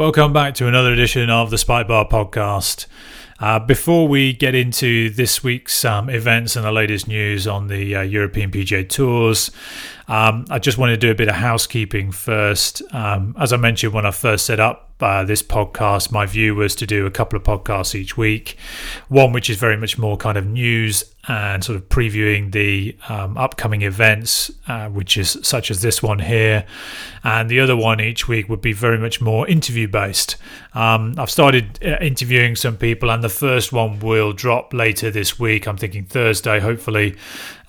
Welcome back to another edition of the Spike Bar podcast. Uh, before we get into this week's um, events and the latest news on the uh, European PGA Tours, um, I just want to do a bit of housekeeping first. Um, as I mentioned when I first set up uh, this podcast, my view was to do a couple of podcasts each week. One which is very much more kind of news and sort of previewing the um, upcoming events, uh, which is such as this one here, and the other one each week would be very much more interview based. Um, I've started uh, interviewing some people, and the first one will drop later this week. I'm thinking Thursday, hopefully.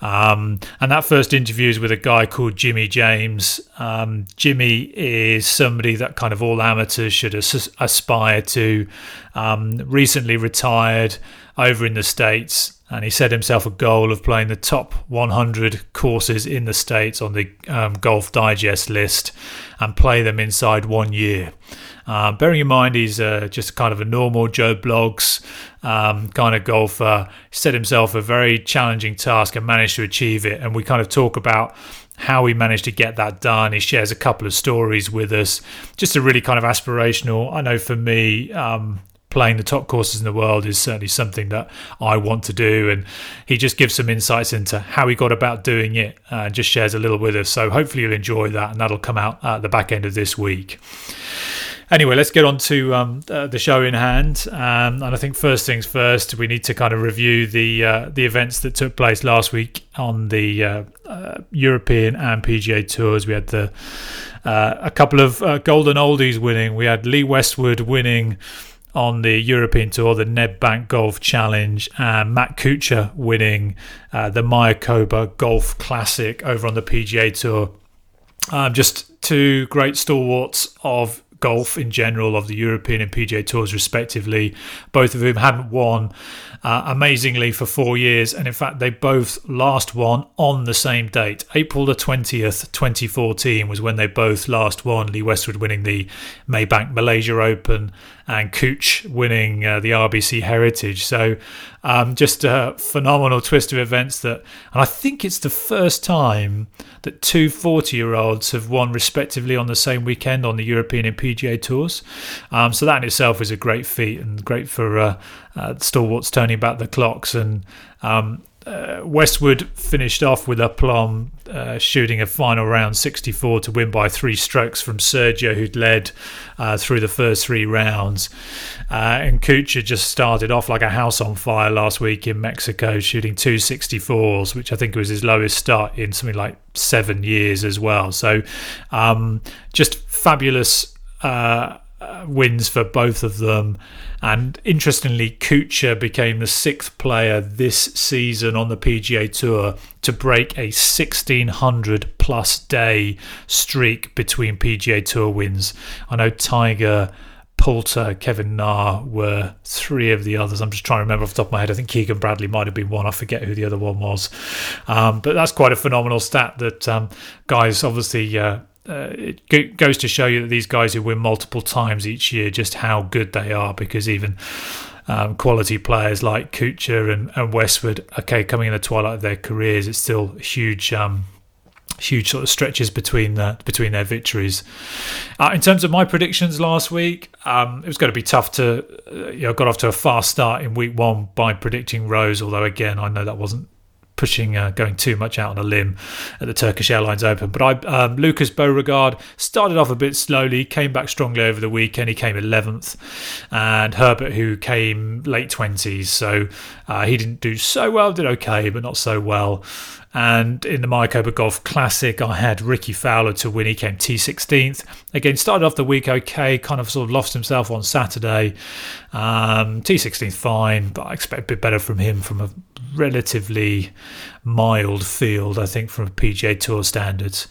Um, and that first interview is with a guy called Jimmy James. Um, Jimmy is somebody that kind of all amateurs should as- aspire to. Um, recently retired over in the States and he set himself a goal of playing the top 100 courses in the States on the um, Golf Digest list and play them inside one year. Uh, bearing in mind he's uh, just kind of a normal Joe Bloggs um, kind of golfer, set himself a very challenging task and managed to achieve it. And we kind of talk about how he managed to get that done. He shares a couple of stories with us, just a really kind of aspirational. I know for me, um, playing the top courses in the world is certainly something that I want to do. And he just gives some insights into how he got about doing it and just shares a little with us. So hopefully you'll enjoy that, and that'll come out at the back end of this week. Anyway, let's get on to um, uh, the show in hand. Um, and I think first things first, we need to kind of review the uh, the events that took place last week on the uh, uh European and PGA tours. We had the uh, a couple of uh, golden oldies winning. We had Lee Westwood winning on the European Tour, the Nedbank Golf Challenge, and Matt Kuchar winning the Mayakoba Golf Classic over on the PGA Tour. Um, just two great stalwarts of golf in general, of the European and PGA Tours, respectively, both of whom hadn't won uh, amazingly for four years. And in fact, they both last won on the same date. April the 20th, 2014 was when they both last won. Lee Westwood winning the Maybank Malaysia Open and Cooch winning uh, the RBC Heritage. So um, just a phenomenal twist of events that, and I think it's the first time that two 40 year olds have won respectively on the same weekend on the European and PGA tours. Um, so that in itself is a great feat and great for uh, uh, stalwarts turning back the clocks and um, uh, Westwood finished off with aplomb, uh, shooting a final round 64 to win by three strokes from Sergio, who'd led uh, through the first three rounds. Uh, and Kuchar just started off like a house on fire last week in Mexico, shooting two 64s, which I think was his lowest start in something like seven years as well. So um, just fabulous uh, wins for both of them. And interestingly, Kuchar became the sixth player this season on the PGA Tour to break a 1600 plus day streak between PGA Tour wins. I know Tiger. Poulter, Kevin Na were three of the others. I'm just trying to remember off the top of my head. I think Keegan Bradley might have been one. I forget who the other one was. Um, but that's quite a phenomenal stat that um, guys obviously uh, uh, it goes to show you that these guys who win multiple times each year, just how good they are. Because even um, quality players like Kuchar and, and, Westwood, okay, coming in the twilight of their careers, it's still huge. Um, huge sort of stretches between the, between their victories. Uh, in terms of my predictions last week, um, it was going to be tough to uh, you know got off to a fast start in week one by predicting Rose. Although again, I know that wasn't pushing, uh, going too much out on a limb at the Turkish Airlines Open. But I, um, Lucas Bjerregaard started off a bit slowly, came back strongly over the weekend. He came 11th, and Herbert, who came late 20s, so uh, he didn't do so well. Did okay, but not so well. And in the Mayakoba Golf Classic, I had Rickie Fowler to win. He came T16th. Again, started off the week okay, kind of sort of lost himself on Saturday. Um, T16th, fine, but I expect a bit better from him from a relatively mild field, I think, from PGA Tour standards.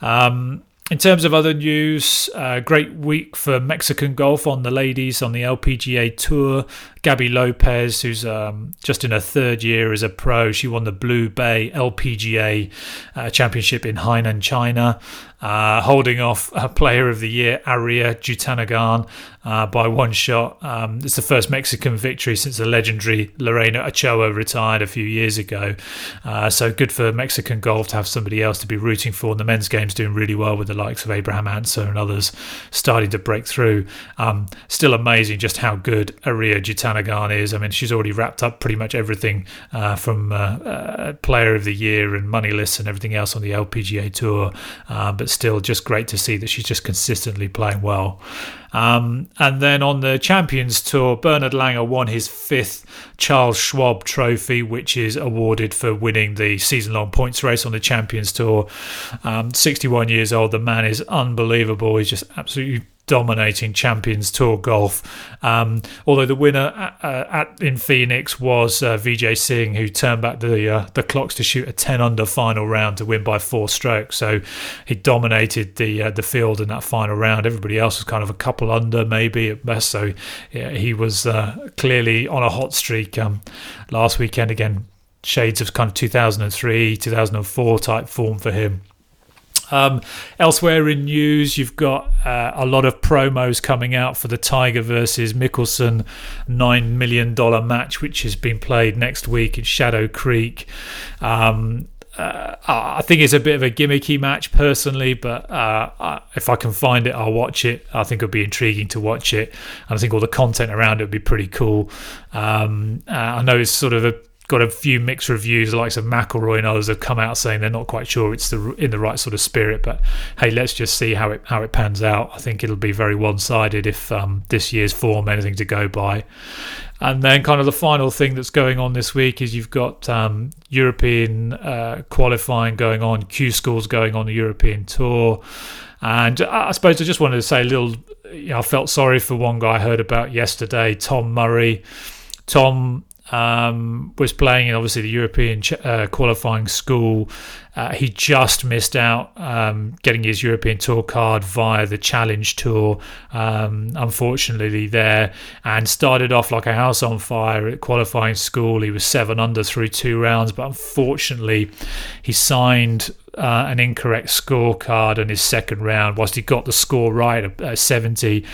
Um, in terms of other news, uh, great week for Mexican golf on the ladies on the LPGA Tour. Gaby Lopez, who's um, just in her third year as a pro. She won the Blue Bay LPGA uh, Championship in Hainan, China uh, holding off a Player of the Year Ariya Jutanugarn uh, by one shot. Um, it's the first Mexican victory since the legendary Lorena Ochoa retired a few years ago. Uh, so good for Mexican golf to have somebody else to be rooting for. And the men's game's doing really well with the likes of Abraham Ancer and others starting to break through. Um, still amazing just how good Ariya Jutanugarn is. I mean, she's already wrapped up pretty much everything uh, from uh, uh, Player of the Year and money lists and everything else on the LPGA Tour. but still just great to see that she's just consistently playing well. Um, and then on the Champions Tour, Bernard Langer won his fifth Charles Schwab Trophy, which is awarded for winning the season long points race on the Champions Tour. Um, 61 years old, the man is unbelievable. He's just absolutely dominating Champions Tour golf. Um, although the winner at, uh, at, in Phoenix was uh, Vijay Singh, who turned back the uh, the clocks to shoot a 10 under final round to win by four strokes. So he dominated the uh, the field in that final round. Everybody else was kind of a couple under, maybe at best. So yeah, he was uh, clearly on a hot streak um, last weekend. Again, shades of kind of 2003, 2004 type form for him. Um, elsewhere in news, you've got uh, a lot of promos coming out for the Tiger versus Mickelson nine million dollar match, which has been played next week in Shadow Creek. Um, uh, I think it's a bit of a gimmicky match personally, but uh, if I can find it, I'll watch it. I think it'll be intriguing to watch it, and I think all the content around it would be pretty cool. Um, uh, I know it's sort of a got a few mixed reviews. The likes of McIlroy and others have come out saying they're not quite sure it's the in the right sort of spirit. But hey, let's just see how it how it pans out. I think it'll be very one sided if um, this year's form anything to go by. And then, kind of the final thing that's going on this week is you've got um, European uh, qualifying going on, Q schools going on the European tour. And I suppose I just wanted to say a little, you know, I felt sorry for one guy I heard about yesterday, Tom Murray. Tom um, was playing in obviously the European uh, qualifying school. Uh, he just missed out um, getting his European Tour card via the Challenge Tour, um, unfortunately, there, and started off like a house on fire at qualifying school. He was seven under through two rounds, but unfortunately, he signed uh, an incorrect scorecard in his second round. Whilst he got the score right at 70,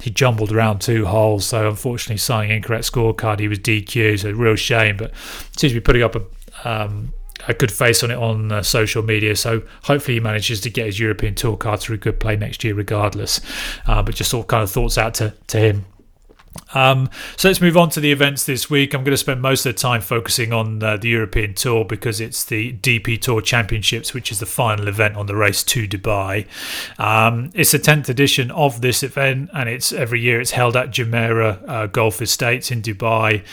he jumbled around two holes. So unfortunately, signing incorrect scorecard, he was DQ. So real shame, but seems to be putting up a um, a good face on it on uh, social media. So hopefully he manages to get his European Tour card through good play next year, regardless. Uh, but just all kind of thoughts out to, to him. Um, so let's move on to the events this week. I'm going to spend most of the time focusing on uh, the European Tour because it's the DP Tour Championships, which is the final event on the race to Dubai. Um, it's the 10th edition of this event, and it's every year it's held at Jumeirah uh, Golf Estates in Dubai.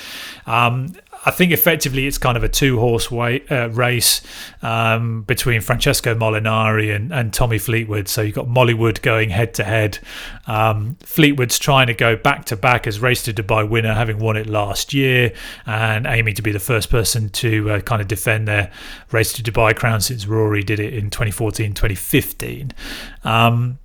Um, I think effectively it's kind of a two horse uh, race um, between Francesco Molinari and, and Tommy Fleetwood. So you've got Mollywood going head to head. Fleetwood's trying to go back to back as Race to Dubai winner, having won it last year and aiming to be the first person to uh, kind of defend their Race to Dubai crown since Rory did it in 2014 2015. Um,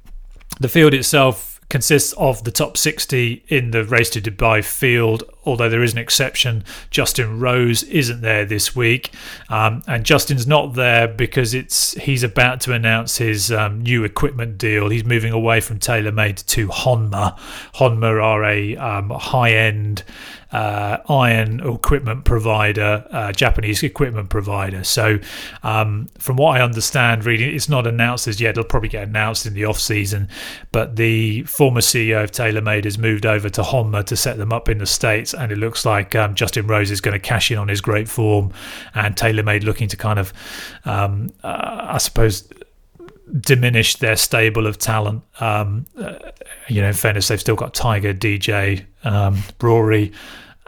the field itself consists of the top 60 in the Race to Dubai field, although there is an exception. Justin Rose isn't there this week. Um, and Justin's not there because it's he's about to announce his um, new equipment deal. He's moving away from TaylorMade to Honma. Honma are a um, high end uh, iron equipment provider, uh, Japanese equipment provider. So, um, from what I understand, reading it's not announced as yet. It'll probably get announced in the off season. But the former CEO of TaylorMade has moved over to Honma to set them up in the states, and it looks like um, Justin Rose is going to cash in on his great form, and TaylorMade looking to kind of, um, uh, I suppose diminish their stable of talent. Um, uh, you know, in fairness, they've still got Tiger, DJ, um, Rory,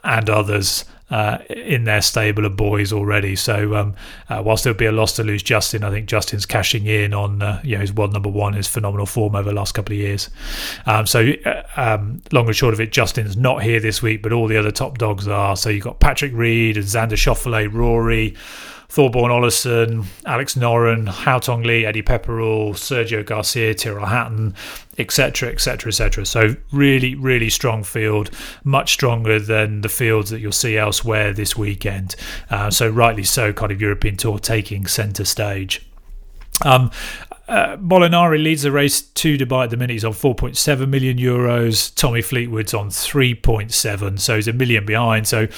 and others. Uh, in their stable of boys already. So um, uh, whilst there would be a loss to lose Justin, I think Justin's cashing in on uh, you know his world number one, his phenomenal form over the last couple of years. Um, so uh, um, long and short of it, Justin's not here this week, but all the other top dogs are. So you've got Patrick Reed and Xander Schauffele, Rory. Thorbjørn Olesen, Alex Noren, Haotong Li, Eddie Pepperell, Sergio Garcia, Tyrrell Hatton, etc., etc., etc. So really, really strong field, much stronger than the fields that you'll see elsewhere this weekend. Uh, so rightly so, kind of European Tour taking centre stage. Um, uh, Molinari leads the race to Dubai at the minute. He's on 4.7 million euros. Tommy Fleetwood's on 3.7, so he's a million behind. So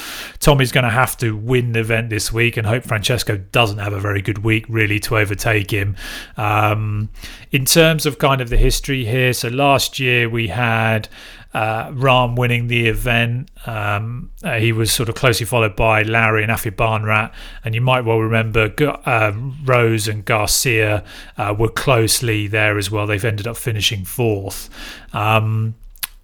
Tommy's going to have to win the event this week and hope Francesco doesn't have a very good week really to overtake him. Um, in terms of kind of the history here, so last year we had uh, Rahm winning the event. Um, uh, he was sort of closely followed by Lowry and Aphibarnrat. And you might well remember uh, Rose and Garcia uh, were closely there as well. They've ended up finishing fourth. Um,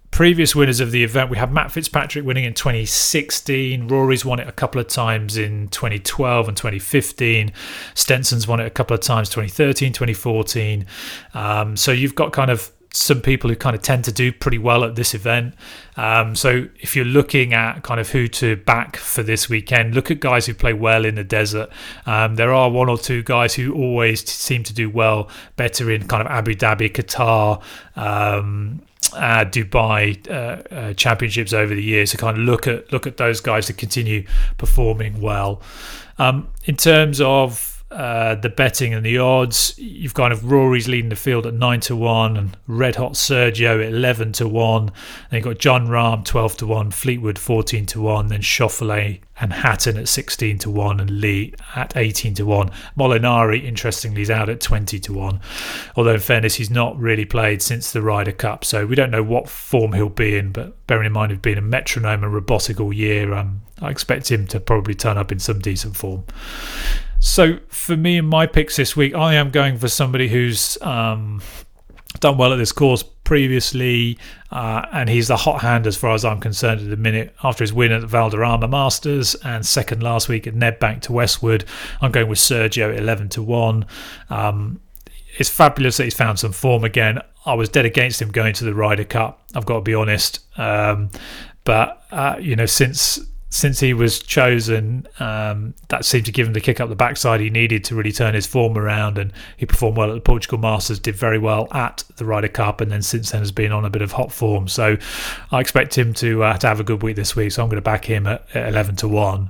previous winners of the event, we have Matt Fitzpatrick winning in 2016. Rory's won it a couple of times in 2012 and 2015. Stenson's won it a couple of times 2013, 2014. Um, so you've got kind of some people who kind of tend to do pretty well at this event. Um, so if you're looking at kind of who to back for this weekend, look at guys who play well in the desert. Um, there are one or two guys who always seem to do well, better in kind of Abu Dhabi, Qatar. Um, uh, Dubai uh, uh, championships over the years to kind of look at look at those guys to continue performing well. Um, in terms of uh, the betting and the odds. You've kind of Rory's leading the field at nine to one, and Red Hot Sergio at eleven to one. Then you've got Jon Rahm twelve to one, Fleetwood fourteen to one, then Schauffele and Hatton at sixteen to one, and Lee at eighteen to one. Molinari, interestingly, is out at twenty to one. Although in fairness, he's not really played since the Ryder Cup, so we don't know what form he'll be in. But bearing in mind he's been a metronome and robotic all year, um, I expect him to probably turn up in some decent form. So for me and my picks this week, I am going for somebody who's um, done well at this course previously, uh, and he's the hot hand as far as I'm concerned at the minute. After his win at the Valderrama Masters and second last week at Nedbank to Westwood, I'm going with Sergio at 11 to one. Um, it's fabulous that he's found some form again. I was dead against him going to the Ryder Cup. I've got to be honest, um, but uh, you know since since he was chosen, um, that seemed to give him the kick up the backside he needed to really turn his form around. And he performed well at the Portugal Masters, did very well at the Ryder Cup, and then since then has been on a bit of hot form. So I expect him to uh, to have a good week this week. So I'm going to back him at, at eleven to one.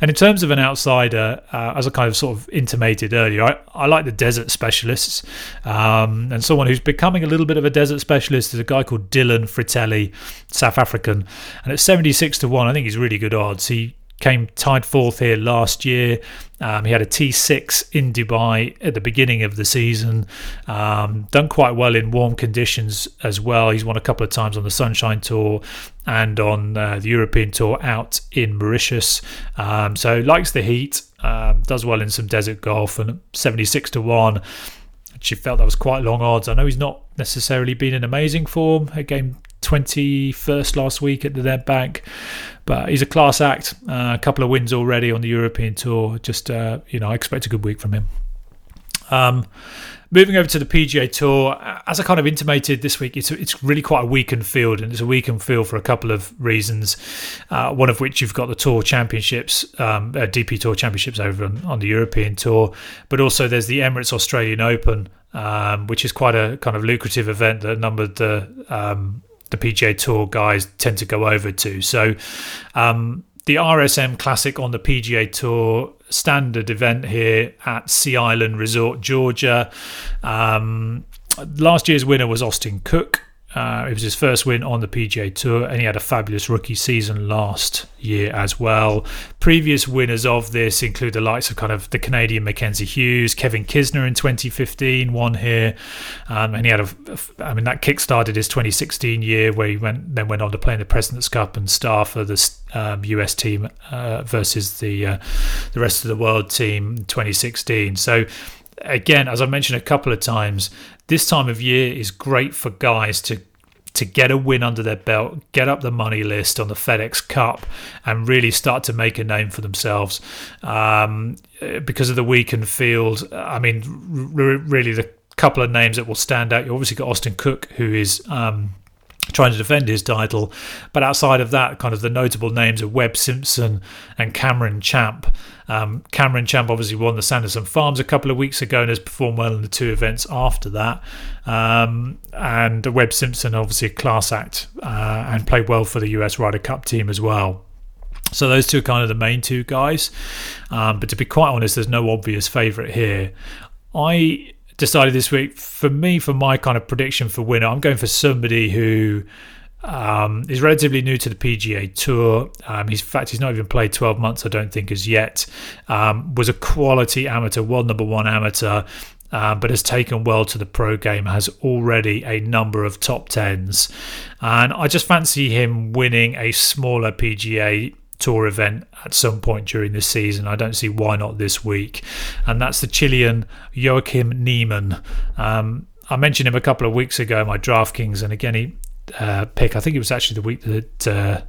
And in terms of an outsider, uh, as I kind of sort of intimated earlier, I, I like the desert specialists, um, and someone who's becoming a little bit of a desert specialist is a guy called Dylan Frittelli, South African, and at seventy six to one, I think he's really good odds. He came tied fourth here last year. Um, he had a T6 in Dubai at the beginning of the season. Um, done quite well in warm conditions as well. He's won a couple of times on the Sunshine Tour and on uh, the European Tour out in Mauritius. Um, so likes the heat. Um, does well in some desert golf and 76 to one. She felt that was quite long odds. I know he's not necessarily been in amazing form. A game 21st last week at the Nedbank. But he's a class act. Uh, a couple of wins already on the European Tour. Just, uh, you know, I expect a good week from him. Um, moving over to the PGA Tour, as I kind of intimated this week, it's it's really quite a weakened field, and it's a weakened field for a couple of reasons. Uh, one of which you've got the Tour Championships, um, uh, DP Tour Championships over on, on, the European Tour, but also there's the Emirates Australian Open, um, which is quite a kind of lucrative event that numbered the um, the PGA Tour guys tend to go over to. So um, the RSM Classic on the PGA Tour standard event here at Sea Island Resort, Georgia. Um, last year's winner was Austin Cook. Uh, it was his first win on the PGA Tour, and he had a fabulous rookie season last year as well. Previous winners of this include the likes of kind of the Canadian Mackenzie Hughes, Kevin Kisner in 2015 won here, um, and he had a, I mean that kick-started his 2016 year where he went then went on to play in the Presidents Cup and star for the um, US team uh, versus the uh, the rest of the world team 2016. So again, as I mentioned a couple of times, this time of year is great for guys to to get a win under their belt, get up the money list on the FedEx Cup, and really start to make a name for themselves. Um, because of the weakened field, I mean, r- really the couple of names that will stand out. You obviously got Austin Cook, who is um, trying to defend his title. But outside of that, kind of the notable names are Webb Simpson and Cameron Champ. Um, Cameron Champ obviously won the Sanderson Farms a couple of weeks ago and has performed well in the two events after that. Um, and Webb Simpson, obviously a class act uh, and played well for the US Ryder Cup team as well. So those two are kind of the main two guys. Um, but to be quite honest, there's no obvious favourite here. I decided this week for me for my kind of prediction for winner i'm going for somebody who um, is relatively new to the PGA Tour. Um, he's, in fact, he's not even played 12 months, I don't think, as yet. Um, was a quality amateur, world number one amateur, uh, but has taken well to the pro game, has already a number of top tens. And I just fancy him winning a smaller PGA tour event at some point during this season. I don't see why not this week. And that's the Chilean Joaquin Niemann. Um, I mentioned him a couple of weeks ago my DraftKings, and again, he uh, pick. I think it was actually the week that. Uh,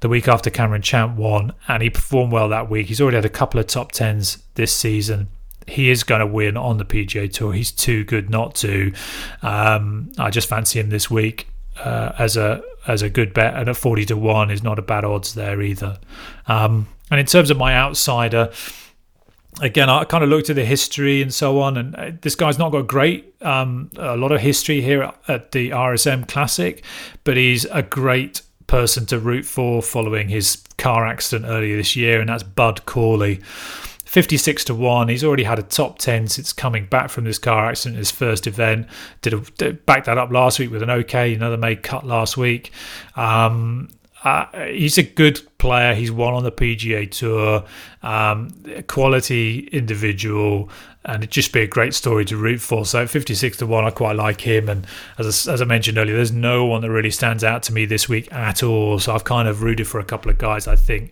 the week after Cameron Champ won, and he performed well that week. He's already had a couple of top tens this season. He is going to win on the PGA Tour. He's too good not to. Um, I just fancy him this week uh, as a as a good bet, and at forty to one is not a bad odds there either. Um, and in terms of my outsider, again, I kind of looked at the history and so on, and uh, this guy's not got great um, a lot of history here at the RSM Classic, but he's a great person to root for following his car accident earlier this year, and that's Bud Cauley. 56 to 1. He's already had a top 10 since coming back from this car accident, his first event. Did, a, did back that up last week with an okay, another made cut last week. Um, uh, he's a good player. He's won on the PGA Tour, um, quality individual, and it'd just be a great story to root for. So 56 to 1, I quite like him. And as, as I mentioned earlier, there's no one that really stands out to me this week at all. So I've kind of rooted for a couple of guys I think.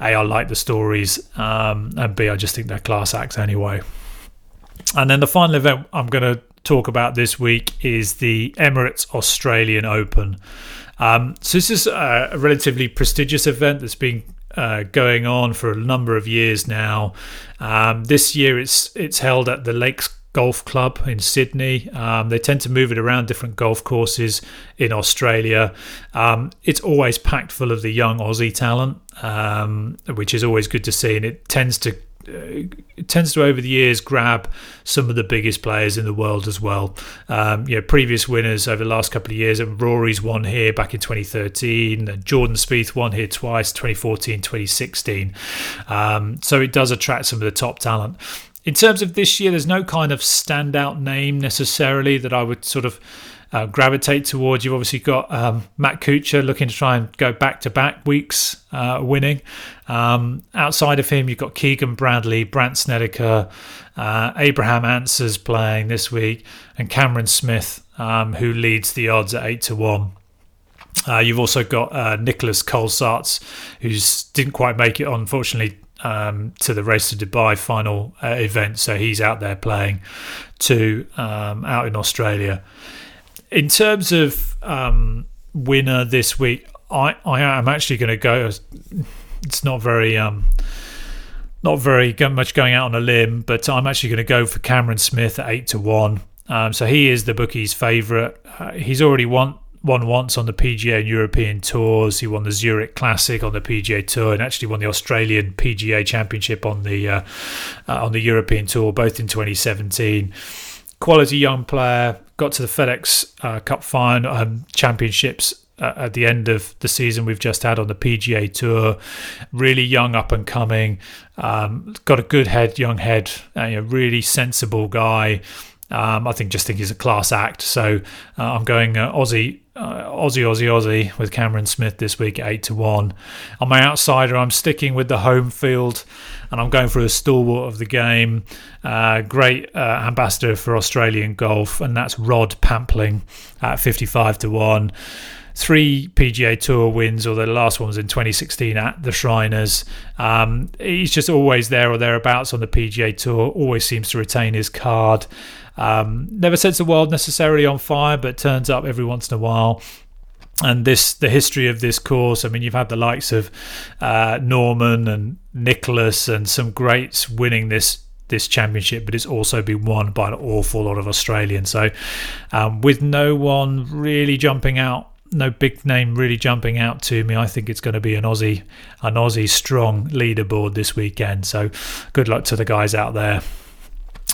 A, I like the stories, um, and B, I just think they're class acts anyway. And then the final event I'm going to talk about this week is the Emirates Australian Open. Um, so this is a, relatively prestigious event that's been uh, going on for a number of years now. Um, this year it's it's held at the Lakes Golf Club in Sydney. Um, they tend to move it around different golf courses in Australia. Um, it's always packed full of the young Aussie talent, um, which is always good to see, and it tends to it uh, tends to over the years grab some of the biggest players in the world as well. Um, you know, previous winners over the last couple of years, and Rory's won here back in 2013, and Jordan Spieth won here twice, 2014, 2016. Um, so it does attract some of the top talent. In terms of this year, there's no kind of standout name necessarily that I would sort of uh, gravitate towards. You've obviously got um, Matt Kuchar looking to try and go back to back weeks uh, winning. Um, outside of him, you've got Keegan Bradley, Brandt Snedeker, uh, Abraham Ancer's playing this week, and Cameron Smith, um, who leads the odds at 8 to 1. Uh, you've also got uh, Nicolas Colsaerts, who didn't quite make it, unfortunately, um, to the Race to Dubai final uh, event. So he's out there playing too, um, out in Australia in terms of um, winner this week, I, I am actually going to go. It's not very um, not very much going out on a limb, but I'm actually going to go for Cameron Smith at eight to one. Um, so he is the bookie's favourite. Uh, he's already won won once on the PGA and European tours. He won the Zurich Classic on the PGA Tour and actually won the Australian PGA Championship on the uh, uh, on the European Tour, both in 2017. Quality young player, got to the FedEx uh, Cup final um, championships uh, at the end of the season we've just had on the PGA Tour. Really young, up and coming. Um, got a good head, young head. a really sensible guy. Um, I think just think he's a class act. So uh, I'm going uh, Aussie, uh, Aussie, Aussie, Aussie with Cameron Smith this week at eight to one. On my outsider, I'm sticking with the home field, and I'm going for a stalwart of the game. Uh, great uh, ambassador for Australian golf, and that's Rod Pampling at 55 to one three PGA Tour wins, although the last one was in 2016 at the Shriners. Um, he's just always there or thereabouts on the PGA Tour, always seems to retain his card. Um, never sets the world necessarily on fire, but turns up every once in a while and this the history of this course i mean you've had the likes of uh, norman and nicklaus and some greats winning this this championship but it's also been won by an awful lot of australians so um, with no one really jumping out no big name really jumping out to me. I think it's going to be an Aussie, an Aussie strong leaderboard this weekend. So good luck to the guys out there.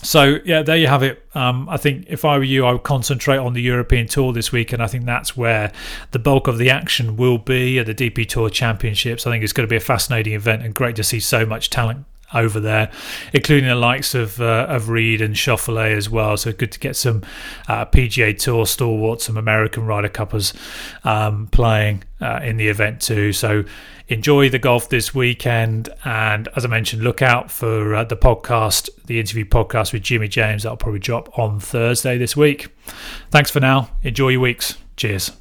So yeah, there you have it. Um, I think if I were you, I would concentrate on the European Tour this week, and I think that's where the bulk of the action will be at the DP Tour Championships. I think it's going to be a fascinating event and great to see so much talent over there, including the likes of uh, of Reed and Schauffele as well. So good to get some uh, PGA Tour stalwarts, some American Ryder Cuppers um, playing uh, in the event too. So enjoy the golf this weekend, and as I mentioned, look out for uh, the podcast, the interview podcast with Jimmy James. That'll probably drop on Thursday this week. Thanks for now. Enjoy your weeks. Cheers.